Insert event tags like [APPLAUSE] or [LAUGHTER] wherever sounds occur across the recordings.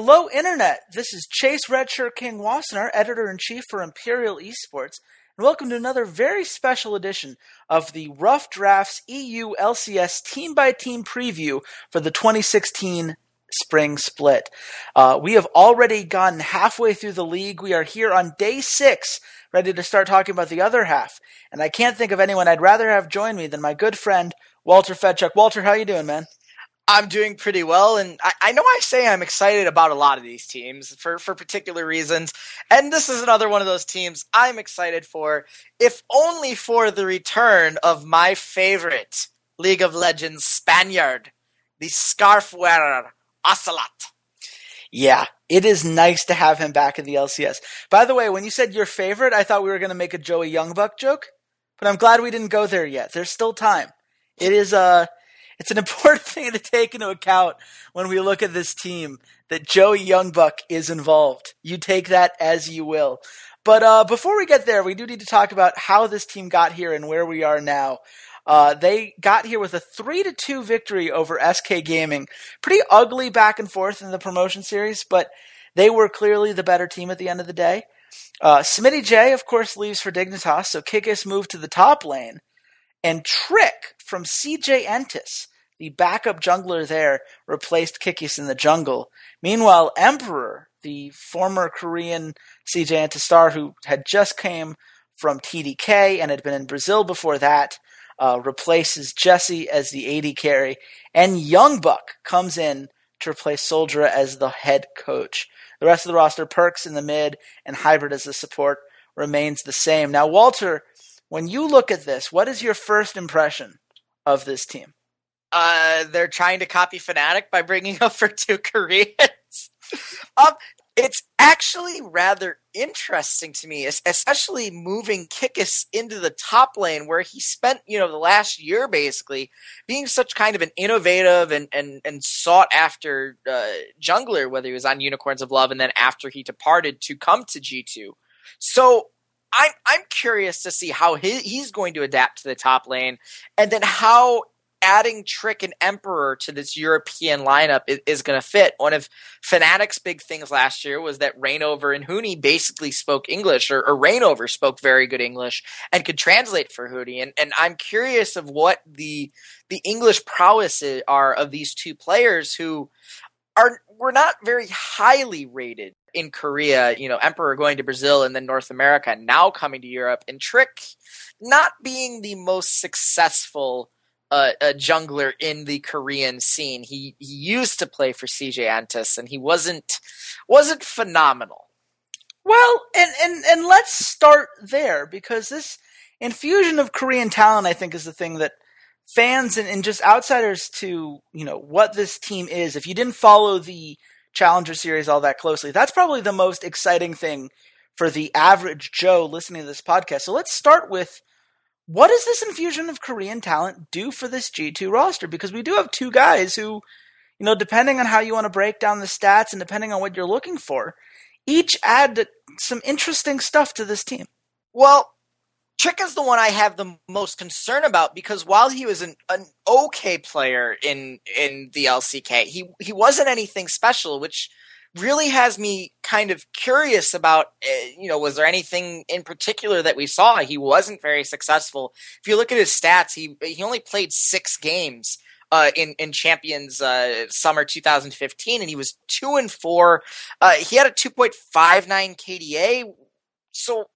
Hello, Internet. This is Chase Redshirt King Wassenar, editor in chief for Imperial Esports, and welcome to another very special edition of the Rough Drafts EU LCS team by team preview for the 2016 spring split. Uh, we have already gotten halfway through the league. We are here on day six, ready to start talking about the other half. And I can't think of anyone I'd rather have join me than my good friend Walter Fedczuk. Walter, how you doing, man? I'm doing pretty well, and I, I, know I say I'm excited about a lot of these teams for, for particular reasons. And this is another one of those teams I'm excited for, if only for the return of my favorite League of Legends Spaniard, the scarf wearer, Ocelot. Yeah, it is nice to have him back in the LCS. By the way, when you said your favorite, I thought we were going to make a Joey Youngbuck joke, but I'm glad we didn't go there yet. There's still time. It is a. Uh, it's an important [LAUGHS] thing to take into account when we look at this team that Joey Youngbuck is involved. You take that as you will. But uh, before we get there, we do need to talk about how this team got here and where we are now. Uh, they got here with a three to two victory over SK Gaming. Pretty ugly back and forth in the promotion series, but they were clearly the better team at the end of the day. Uh, Smitty J, of course, leaves for Dignitas, so Kikis moved to the top lane, and Trick from CJ Entus, the backup jungler there, replaced Kikis in the jungle. Meanwhile, Emperor, the former Korean CJ Entus star who had just came from TDK and had been in Brazil before that, uh, replaces Jesse as the AD carry, and Young Buck comes in to replace Soldier as the head coach. The rest of the roster, Perkz in the mid and Hybrid as the support, remains the same. Now, Walter, when you look at this, what is your first impression of this team? Uh, they're trying to copy Fnatic by bringing [LAUGHS] over two Koreans. [LAUGHS] um, it's actually rather interesting to me, especially moving Kikis into the top lane where he spent, you know, the last year basically being such kind of an innovative and, and, and sought after uh, jungler, whether he was on Unicorns of Love and then after he departed to come to G2. So I'm I'm curious to see how he, he's going to adapt to the top lane, and then how adding Trick and Emperor to this European lineup is, is going to fit. One of Fnatic's big things last year was that Reignover and Huni basically spoke English, or, or Reignover spoke very good English and could translate for Huni. And, and I'm curious of what the the English prowess are of these two players who are were not very highly rated in Korea, you know, Emperor going to Brazil and then North America, now coming to Europe, and Trick not being the most successful uh, a jungler in the Korean scene. He he used to play for CJ Entus, and he wasn't wasn't phenomenal. Well, and and and let's start there because this infusion of Korean talent, I think, is the thing that fans and, and just outsiders to you know what this team is. If you didn't follow the Challenger series all that closely, that's probably the most exciting thing for the average Joe listening to this podcast. So let's start with what does this infusion of Korean talent do for this G2 roster? Because we do have two guys who, you know, depending on how you want to break down the stats and depending on what you're looking for, each add some interesting stuff to this team. Well, Trick is the one I have the most concern about because while he was an, an okay player in in the LCK, he he wasn't anything special, which really has me kind of curious about uh, you know was there anything in particular that we saw? He wasn't very successful. If you look at his stats he he only played 6 games uh, in in champions uh, summer 2015 and he was 2 and 4 uh, he had a 2.59 KDA so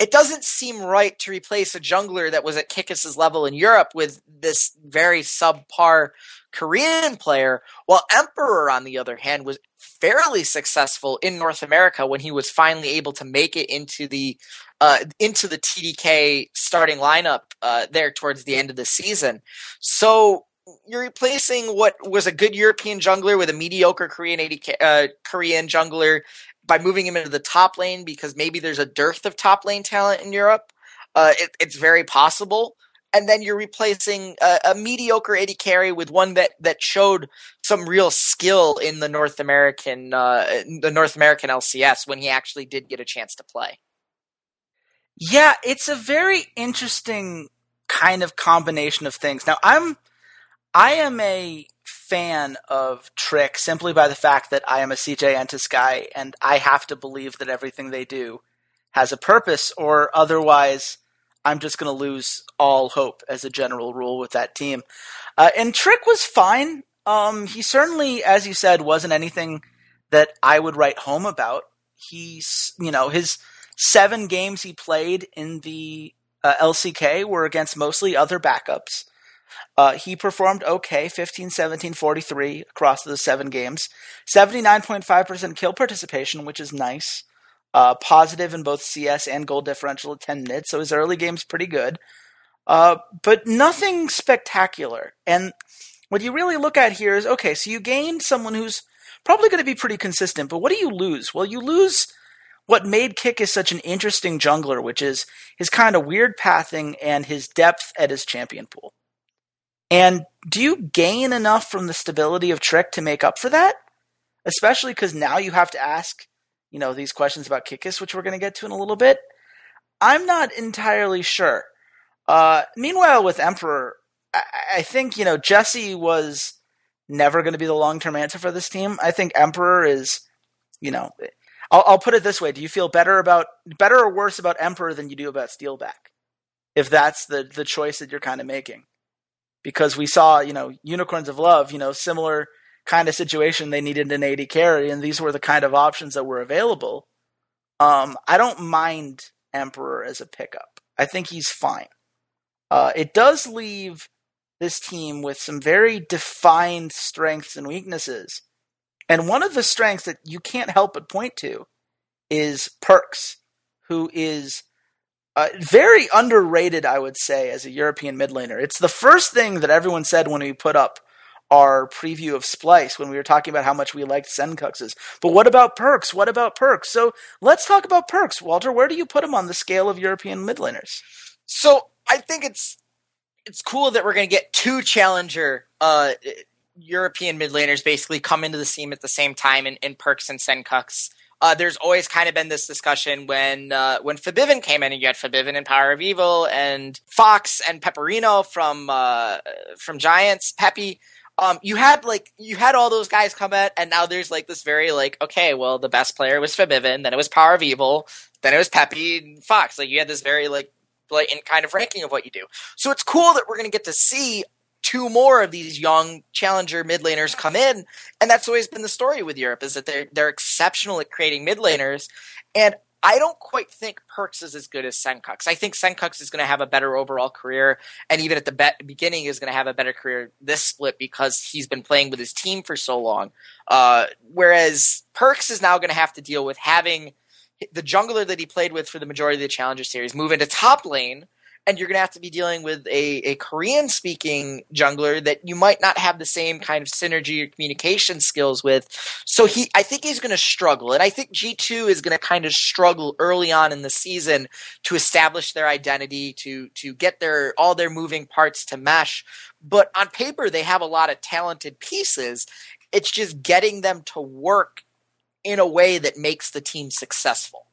it doesn't seem right to replace a jungler that was at Kikis's level in Europe with this very subpar Korean player, while Emperor, on the other hand, was fairly successful in North America when he was finally able to make it into the uh, into the TDK starting lineup uh, there towards the end of the season. So you're replacing what was a good European jungler with a mediocre Korean ADK, uh, Korean jungler by moving him into the top lane because maybe there's a dearth of top lane talent in Europe. Uh, it, it's very possible and then you're replacing a, a, mediocre AD carry with one that that showed some real skill in the North American uh, the North American LCS when he actually did get a chance to play. Yeah, it's a very interesting kind of combination of things. Now, I'm I am a fan of Trick simply by the fact that I am a CJ Entus guy and I have to believe that everything they do has a purpose, or otherwise I'm just going to lose all hope as a general rule with that team. Uh, and Trick was fine. Um, he certainly, as you said, wasn't anything that I would write home about. He's, you know, his seven games he played in the uh, LCK were against mostly other backups. Uh, he performed okay 15, 17, 43 across the seven games. 79.5% kill participation, which is nice. Uh, positive in both CS and gold differential at 10 minutes, so his early game's pretty good. Uh, but nothing spectacular. And what you really look at here is okay, so you gained someone who's probably going to be pretty consistent, but what do you lose? Well, you lose what made Kikis such an interesting jungler, which is his kind of weird pathing and his depth at his champion pool. And do you gain enough from the stability of Trick to make up for that? Especially because now you have to ask, you know, these questions about Kikis, which we're going to get to in a little bit. I'm not entirely sure. Uh, meanwhile, with Emperor, I, I think, you know, Jesse was never going to be the long term answer for this team. I think Emperor is, you know, I'll, I'll, put it this way: Do you feel better about better or worse about Emperor than you do about Steelback? If that's the the choice that you're kind of making, because we saw, you know, Unicorns of Love, you know, similar kind of situation. They needed an AD carry, and these were the kind of options that were available. Um, I don't mind Emperor as a pickup. I think he's fine. Uh, it does leave this team with some very defined strengths and weaknesses. And one of the strengths that you can't help but point to is Perkz, who is uh, very underrated, I would say, as a European mid laner. It's the first thing that everyone said when we put up our preview of Splyce when we were talking about how much we liked Sencux's. But what about Perkz? What about Perkz? So let's talk about Perkz. Walter, where do you put him on the scale of European mid laners? So I think it's it's cool that we're going to get two challenger uh, European mid laners basically come into the scene at the same time in, in Perkz and Sencux. Uh, there's always kind of been this discussion when uh, when Febiven came in, and you had Febiven and Power of Evil, and Fox and Pepiinero from uh, from Giants, Peppy. Um, you had like you had all those guys come in, and now there's like this very like okay, well the best player was Febiven, then it was Power of Evil, then it was Peppy Fox. Like you had this very like blatant kind of ranking of what you do. So it's cool that we're going to get to see two more of these young challenger mid laners come in, and that's always been the story with Europe is that they're they're exceptional at creating mid laners, and I don't quite think Perkz is as good as Sencux. I think Sencux is going to have a better overall career, and even at the be- beginning is going to have a better career this split because he's been playing with his team for so long. Uh, whereas Perkz is now going to have to deal with having the jungler that he played with for the majority of the Challenger Series move into top lane, and you're going to have to be dealing with a, a Korean speaking jungler that you might not have the same kind of synergy or communication skills with. So he, I think he's going to struggle, and I think G2 is going to kind of struggle early on in the season to establish their identity, to to get their all their moving parts to mesh. But on paper, they have a lot of talented pieces. It's just getting them to work in a way that makes the team successful.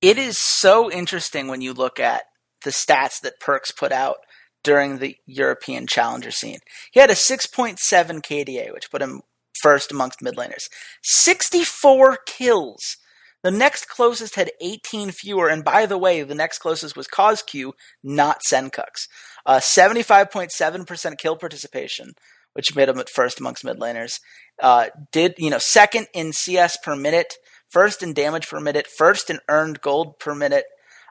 It is so interesting when you look at the stats that Perkz put out during the European Challenger scene. He had a 6.7 KDA, which put him first amongst mid laners. 64 kills. The next closest had 18 fewer, and by the way, the next closest was CosQ, not Sencux. Uh, 75.7% kill participation, which made him at first amongst mid laners. Uh, did you know second in CS per minute, first in damage per minute, first in earned gold per minute,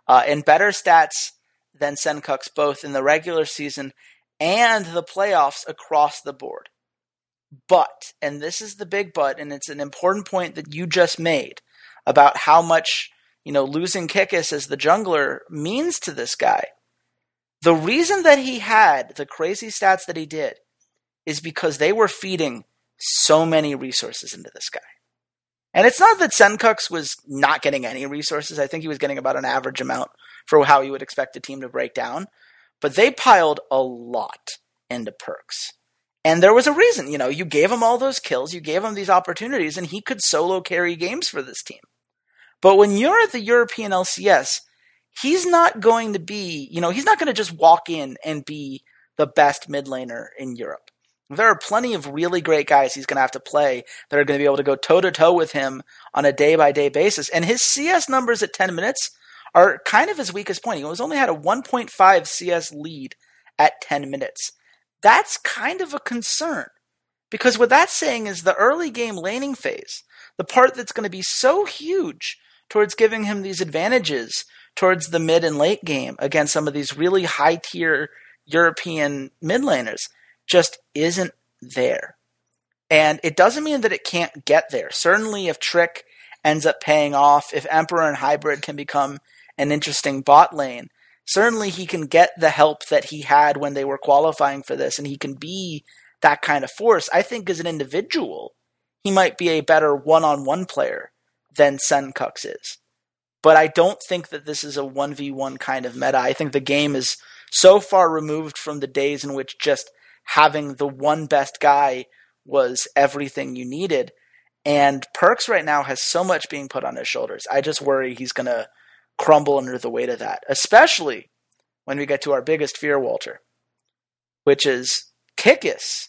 uh, and better stats than Sencux both in the regular season and the playoffs across the board. But, and this is the big but, and it's an important point that you just made about how much, you know, losing Kikis as the jungler means to this guy. The reason that he had the crazy stats that he did is because they were feeding so many resources into this guy. And it's not that Sencux was not getting any resources. I think he was getting about an average amount for how you would expect a team to break down. But they piled a lot into Perkz. And there was a reason, you know, you gave him all those kills, you gave him these opportunities, and he could solo carry games for this team. But when you're at the European LCS, he's not going to be, you know, he's not going to just walk in and be the best mid laner in Europe. There are plenty of really great guys he's going to have to play that are going to be able to go toe to toe with him on a day by day basis. And his CS numbers at 10 minutes are kind of his weakest point. He was only had a 1.5 CS lead at 10 minutes. That's kind of a concern because what that's saying is the early game laning phase, the part that's going to be so huge towards giving him these advantages towards the mid and late game against some of these really high tier European mid laners just isn't there. And it doesn't mean that it can't get there. Certainly, if Trick ends up paying off, if Emperor and Hybrid can become an interesting bot lane, certainly he can get the help that he had when they were qualifying for this, and he can be that kind of force. I think as an individual, he might be a better one on one player than Sencux is. But I don't think that this is a 1v1 kind of meta. I think the game is so far removed from the days in which just having the one best guy was everything you needed. And Perkz right now has so much being put on his shoulders. I just worry he's going to crumble under the weight of that, especially when we get to our biggest fear, Walter, which is Kikis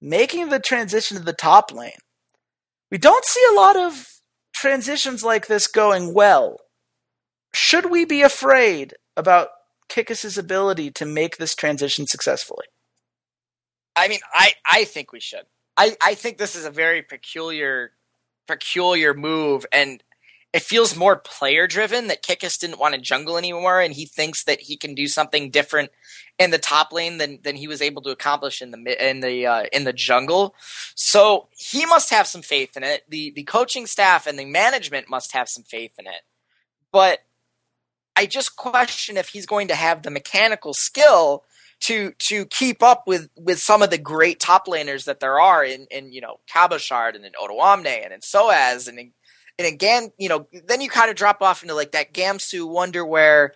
making the transition to the top lane. We don't see a lot of transitions like this going well. Should we be afraid about Kikis's ability to make this transition successfully? I mean, I, I think we should. I, I think this is a very peculiar peculiar move and it feels more player driven that Kikis didn't want to jungle anymore and he thinks that he can do something different in the top lane than than he was able to accomplish in the in the uh, in the jungle. So he must have some faith in it. The the coaching staff and the management must have some faith in it. But I just question if he's going to have the mechanical skill to to keep up with with some of the great top laners that there are in in you know Cabochard and in Odoamne and in Soaz and in, and again you know then you kind of drop off into like that Gamsu Wonderwear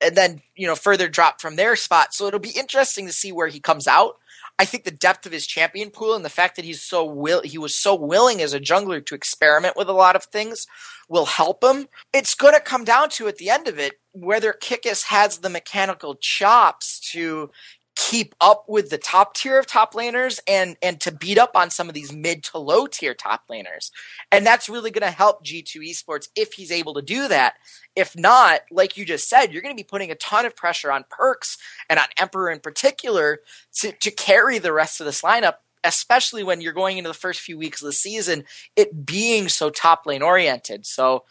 and then you know further drop from their spot so it'll be interesting to see where he comes out I think the depth of his champion pool and the fact that he's so will he was so willing as a jungler to experiment with a lot of things will help him. It's going to come down to at the end of it whether Kikis has the mechanical chops to keep up with the top tier of top laners and and to beat up on some of these mid to low tier top laners. And that's really going to help G2 Esports if he's able to do that. If not, like you just said, you're going to be putting a ton of pressure on Perkz and on Emperor in particular to, to carry the rest of this lineup especially when you're going into the first few weeks of the season, it being so top lane oriented. So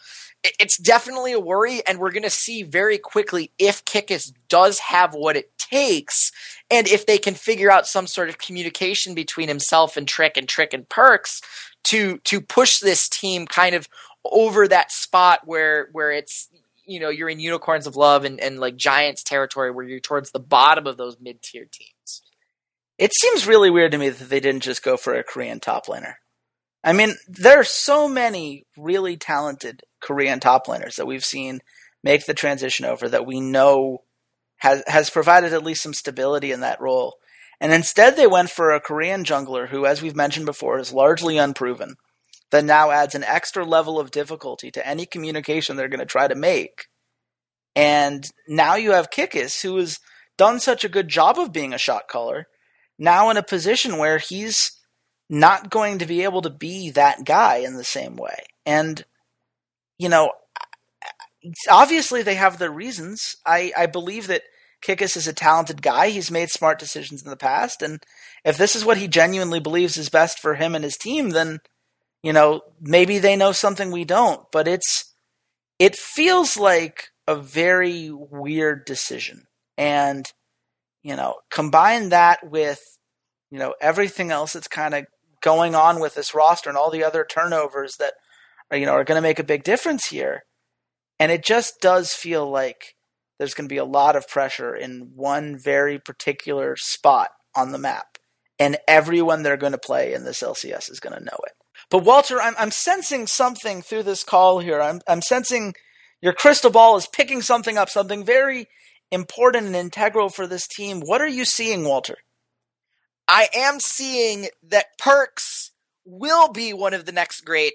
it's definitely a worry, and we're going to see very quickly if Kikis does have what it takes, and if they can figure out some sort of communication between himself and Trick and Trick and Perkz to to push this team kind of over that spot where where it's you know you're in unicorns of love and, and like giants territory where you're towards the bottom of those mid tier teams. It seems really weird to me that they didn't just go for a Korean top laner. I mean, there are so many really talented Korean top laners that we've seen make the transition over that we know has has provided at least some stability in that role. And instead they went for a Korean jungler who, as we've mentioned before, is largely unproven, that now adds an extra level of difficulty to any communication they're going to try to make. And now you have Kikis, who has done such a good job of being a shot caller, now in a position where he's not going to be able to be that guy in the same way. And, you know, obviously they have their reasons. I, I believe that Kikis is a talented guy. He's made smart decisions in the past. And if this is what he genuinely believes is best for him and his team, then, you know, maybe they know something we don't. But it's, it feels like a very weird decision. And, you know, combine that with, you know, everything else that's kind of going on with this roster and all the other turnovers that are, you know, are going to make a big difference here. And it just does feel like there's going to be a lot of pressure in one very particular spot on the map. And everyone they're going to play in this LCS is going to know it. But Walter, I'm, I'm sensing something through this call here. I'm, I'm sensing your crystal ball is picking something up, something very important and integral for this team. What are you seeing, Walter? I am seeing that Perkz will be one of the next great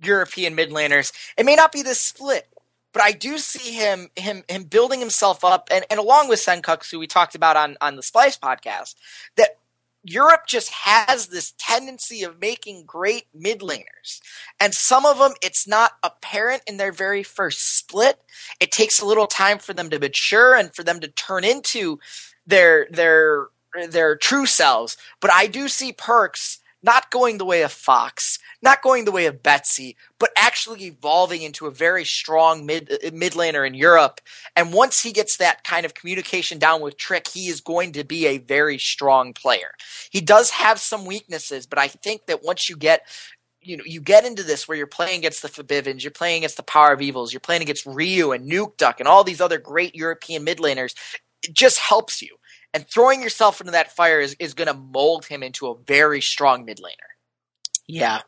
European mid laners. It may not be this split, but I do see him him him building himself up and, and along with Sencux, who we talked about on, on the Splyce podcast, that Europe just has this tendency of making great mid laners. And some of them, it's not apparent in their very first split. It takes a little time for them to mature and for them to turn into their, their, their true selves. But I do see Perkz not going the way of Fox, not going the way of Betsy, but actually evolving into a very strong mid uh, mid laner in Europe. And once he gets that kind of communication down with Trick, he is going to be a very strong player. He does have some weaknesses, but I think that once you get you know, you get into this where you're playing against the Febivens, you're playing against the Power of Evils, you're playing against Ryu and Nukeduck and all these other great European mid laners. It just helps you and throwing yourself into that fire is, is going to mold him into a very strong mid laner. Yeah.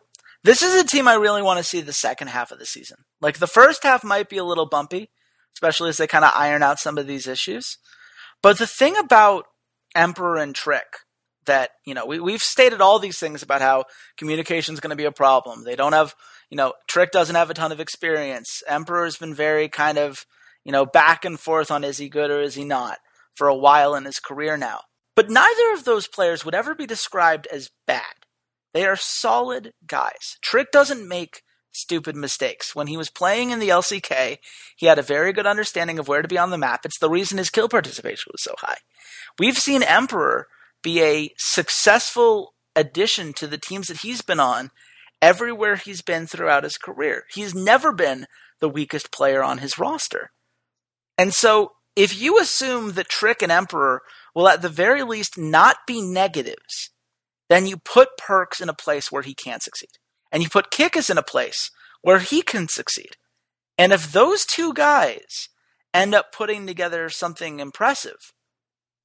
This is a team I really want to see the second half of the season. Like the first half might be a little bumpy, especially as they kind of iron out some of these issues. But the thing about Emperor and Trick that, you know, we, we've stated all these things about how communication is going to be a problem. They don't have, you know, Trick doesn't have a ton of experience. Emperor's been very kind of, you know, back and forth on is he good or is he not for a while in his career now. But neither of those players would ever be described as bad. They are solid guys. Trick doesn't make stupid mistakes. When he was playing in the LCK, he had a very good understanding of where to be on the map. It's the reason his kill participation was so high. We've seen Emperor be a successful addition to the teams that he's been on everywhere he's been throughout his career. He's never been the weakest player on his roster. And so if you assume that Trick and Emperor will at the very least not be negatives, then you put Perkz in a place where he can succeed. And you put Kikis in a place where he can succeed. And if those two guys end up putting together something impressive,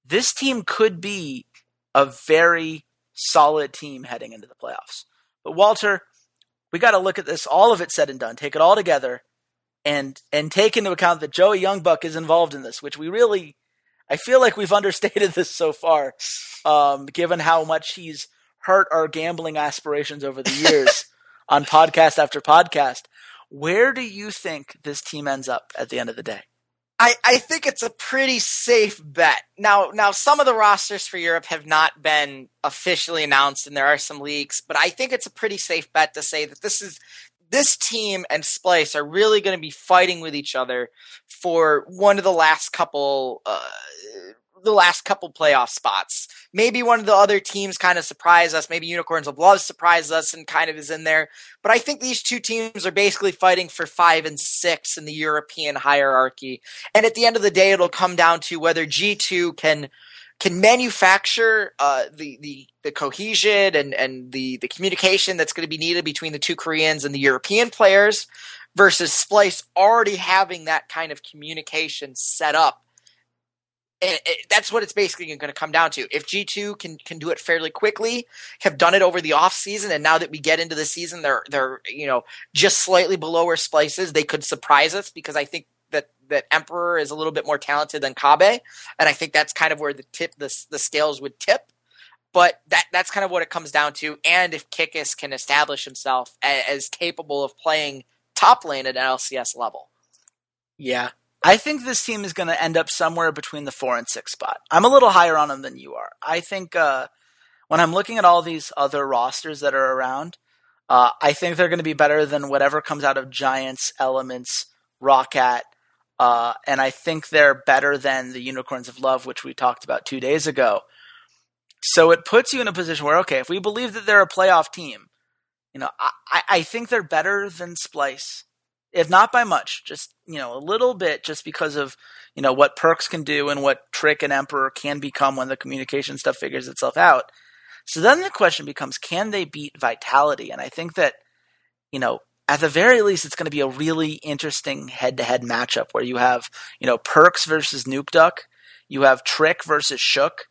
this team could be a very solid team heading into the playoffs. But Walter, we got to look at this, all of it said and done, take it all together, and and take into account that Joey Youngbuck is involved in this, which we really, I feel like we've [LAUGHS] understated this so far, um, given how much he's hurt our gambling aspirations over the [LAUGHS] years on podcast after podcast. Where do you think this team ends up at the end of the day? I, I think it's a pretty safe bet. Now, now some of the rosters for Europe have not been officially announced, and there are some leaks. But I think it's a pretty safe bet to say that this is this team and Splyce are really going to be fighting with each other for one of the last couple uh, the last couple playoff spots. Maybe one of the other teams kind of surprise us. Maybe Unicorns of Love surprise us and kind of is in there. But I think these two teams are basically fighting for five and six in the European hierarchy. And at the end of the day, it'll come down to whether G2 can can manufacture uh, the, the the cohesion and and the the communication that's going to be needed between the two Koreans and the European players versus Splyce already having that kind of communication set up. And it, that's what it's basically going to come down to. If G2 can can do it fairly quickly, have done it over the off season, and now that we get into the season, they're they're you know just slightly below where Splyce is. They could surprise us because I think that Emperor is a little bit more talented than Kobbe, and I think that's kind of where the tip the the scales would tip. But that that's kind of what it comes down to. And if Kikis can establish himself as, as capable of playing top lane at an LCS level, yeah, I think this team is going to end up somewhere between the four and six spot. I'm a little higher on them than you are. I think uh, when I'm looking at all these other rosters that are around, uh, I think they're going to be better than whatever comes out of Giants, Elements, Roccat, uh, and I think they're better than the Unicorns of Love, which we talked about two days ago. So it puts you in a position where, okay, if we believe that they're a playoff team, you know, I, I think they're better than Splyce, if not by much, just you know, a little bit, just because of you know what Perkz can do and what Trick and Emperor can become when the communication stuff figures itself out. So then the question becomes, can they beat Vitality? And I think that you know at the very least, it's going to be a really interesting head-to-head matchup where you have, you know, Perkz versus Nukeduck, you have Trick versus Shook,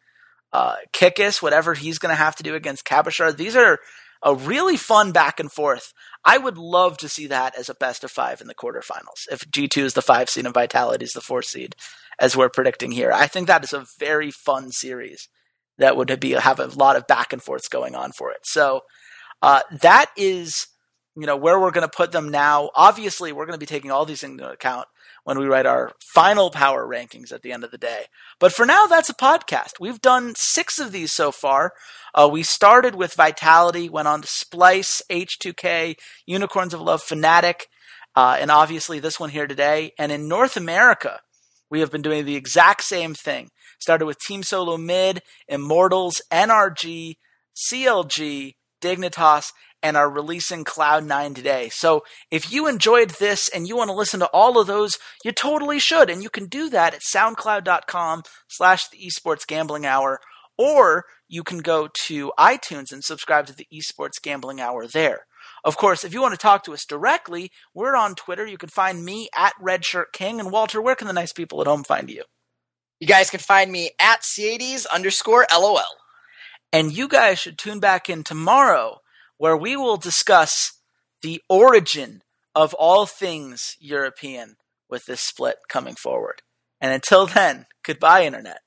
uh, Kikis, whatever he's going to have to do against Cabochard. These are a really fun back and forth. I would love to see that as a best of five in the quarterfinals. If G2 is the five seed and Vitality is the four seed, as we're predicting here, I think that is a very fun series that would be have a lot of back and forths going on for it. So uh, that is you know, where we're going to put them now. Obviously, we're going to be taking all these into account when we write our final power rankings at the end of the day. But for now, that's a podcast. We've done six of these so far. Uh, we started with Vitality, went on to Splyce, H2K, Unicorns of Love, Fnatic, uh, and obviously this one here today. And in North America, we have been doing the exact same thing. Started with Team Solo Mid, Immortals, NRG, CLG, Dignitas, and are releasing Cloud9 today. So if you enjoyed this and you want to listen to all of those, you totally should. And you can do that at soundcloud.com slash the esports gambling hour, or you can go to iTunes and subscribe to the esports gambling hour there. Of course, if you want to talk to us directly, we're on Twitter. You can find me at Redshirt King. And Walter, where can the nice people at home find you? You guys can find me at Ceades underscore LOL. And you guys should tune back in tomorrow where we will discuss the origin of all things European with this split coming forward. And until then, goodbye, Internet.